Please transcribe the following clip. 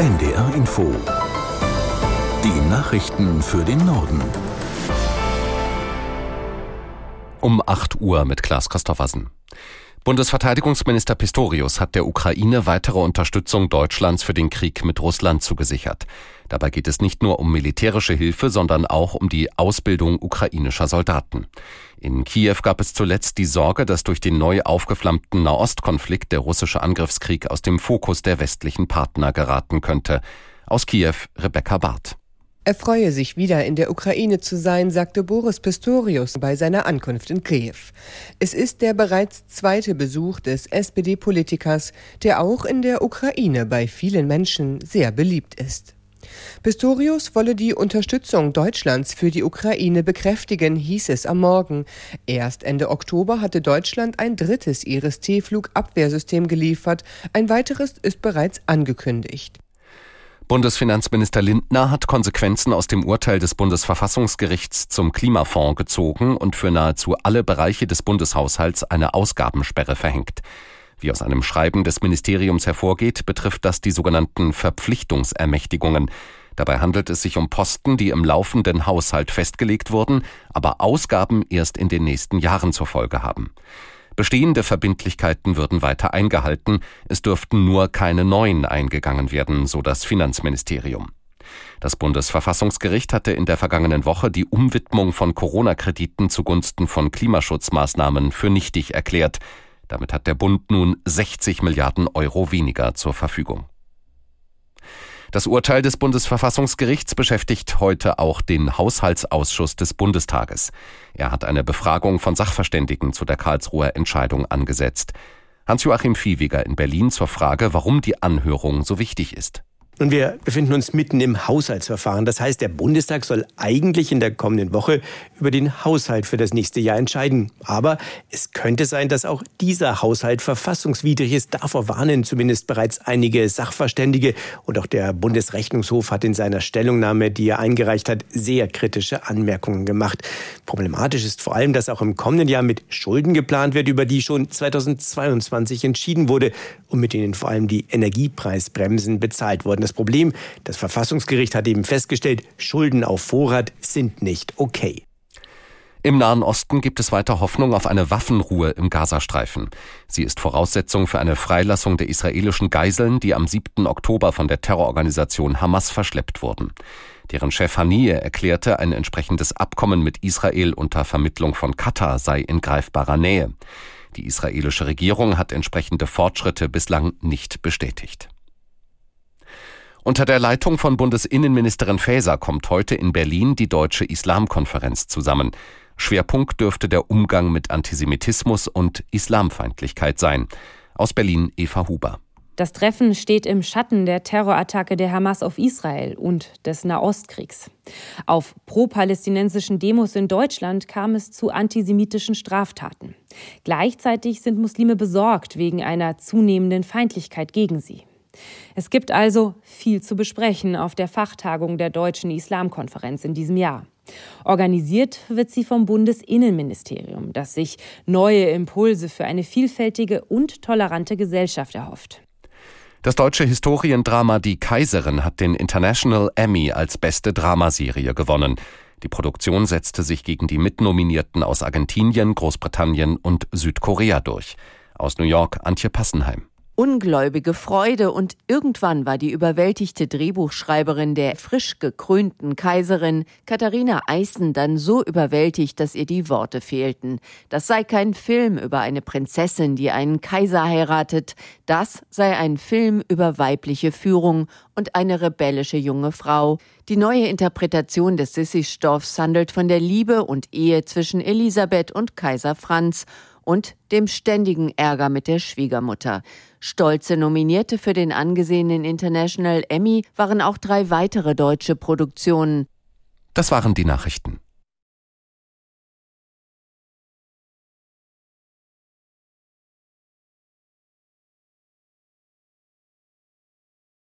NDR Info. Die Nachrichten für den Norden. Um 8 Uhr mit Klaas Christoffersen. Bundesverteidigungsminister Pistorius hat der Ukraine weitere Unterstützung Deutschlands für den Krieg mit Russland zugesichert. Dabei geht es nicht nur um militärische Hilfe, sondern auch um die Ausbildung ukrainischer Soldaten. In Kiew gab es zuletzt die Sorge, dass durch den neu aufgeflammten Nahostkonflikt der russische Angriffskrieg aus dem Fokus der westlichen Partner geraten könnte. Aus Kiew Rebecca Barth. Er freue sich, wieder in der Ukraine zu sein, sagte Boris Pistorius bei seiner Ankunft in Kiew. Es ist der bereits zweite Besuch des SPD-Politikers, der auch in der Ukraine bei vielen Menschen sehr beliebt ist. Pistorius wolle die Unterstützung Deutschlands für die Ukraine bekräftigen, hieß es am Morgen. Erst Ende Oktober hatte Deutschland ein drittes Iris-T-Flugabwehrsystem geliefert, ein weiteres ist bereits angekündigt. Bundesfinanzminister Lindner hat Konsequenzen aus dem Urteil des Bundesverfassungsgerichts zum Klimafonds gezogen und für nahezu alle Bereiche des Bundeshaushalts eine Ausgabensperre verhängt. Wie aus einem Schreiben des Ministeriums hervorgeht, betrifft das die sogenannten Verpflichtungsermächtigungen. Dabei handelt es sich um Posten, die im laufenden Haushalt festgelegt wurden, aber Ausgaben erst in den nächsten Jahren zur Folge haben. Bestehende Verbindlichkeiten würden weiter eingehalten, es dürften nur keine neuen eingegangen werden, so das Finanzministerium. Das Bundesverfassungsgericht hatte in der vergangenen Woche die Umwidmung von Corona-Krediten zugunsten von Klimaschutzmaßnahmen für nichtig erklärt. Damit hat der Bund nun 60 Milliarden Euro weniger zur Verfügung. Das Urteil des Bundesverfassungsgerichts beschäftigt heute auch den Haushaltsausschuss des Bundestages. Er hat eine Befragung von Sachverständigen zu der Karlsruher Entscheidung angesetzt. Hans-Joachim Viehweger in Berlin zur Frage, warum die Anhörung so wichtig ist. Und wir befinden uns mitten im Haushaltsverfahren. Das heißt, der Bundestag soll eigentlich in der kommenden Woche über den Haushalt für das nächste Jahr entscheiden. Aber es könnte sein, dass auch dieser Haushalt verfassungswidrig ist. Davor warnen zumindest bereits einige Sachverständige. Und auch der Bundesrechnungshof hat in seiner Stellungnahme, die er eingereicht hat, sehr kritische Anmerkungen gemacht. Problematisch ist vor allem, dass auch im kommenden Jahr mit Schulden geplant wird, über die schon 2022 entschieden wurde und mit denen vor allem die Energiepreisbremsen bezahlt wurden. Das Problem, das Verfassungsgericht hat eben festgestellt, Schulden auf Vorrat sind nicht okay. Im Nahen Osten gibt es weiter Hoffnung auf eine Waffenruhe im Gazastreifen. Sie ist Voraussetzung für eine Freilassung der israelischen Geiseln, die am 7. Oktober von der Terrororganisation Hamas verschleppt wurden. Deren Chef Haniyeh erklärte, ein entsprechendes Abkommen mit Israel unter Vermittlung von Katar sei in greifbarer Nähe. Die israelische Regierung hat entsprechende Fortschritte bislang nicht bestätigt. Unter der Leitung von Bundesinnenministerin Faeser kommt heute in Berlin die Deutsche Islamkonferenz zusammen. Schwerpunkt dürfte der Umgang mit Antisemitismus und Islamfeindlichkeit sein. Aus Berlin Eva Huber. Das Treffen steht im Schatten der Terrorattacke der Hamas auf Israel und des Nahostkriegs. Auf pro-palästinensischen Demos in Deutschland kam es zu antisemitischen Straftaten. Gleichzeitig sind Muslime besorgt wegen einer zunehmenden Feindlichkeit gegen sie. Es gibt also viel zu besprechen auf der Fachtagung der Deutschen Islamkonferenz in diesem Jahr. Organisiert wird sie vom Bundesinnenministerium, das sich neue Impulse für eine vielfältige und tolerante Gesellschaft erhofft. Das deutsche Historiendrama Die Kaiserin hat den International Emmy als beste Dramaserie gewonnen. Die Produktion setzte sich gegen die Mitnominierten aus Argentinien, Großbritannien und Südkorea durch. Aus New York Antje Passenheim ungläubige Freude und irgendwann war die überwältigte Drehbuchschreiberin der frisch gekrönten Kaiserin Katharina Eisen dann so überwältigt, dass ihr die Worte fehlten. Das sei kein Film über eine Prinzessin, die einen Kaiser heiratet, das sei ein Film über weibliche Führung und eine rebellische junge Frau. Die neue Interpretation des Sissi-Stoffs handelt von der Liebe und Ehe zwischen Elisabeth und Kaiser Franz und dem ständigen Ärger mit der Schwiegermutter. Stolze Nominierte für den angesehenen International Emmy waren auch drei weitere deutsche Produktionen. Das waren die Nachrichten.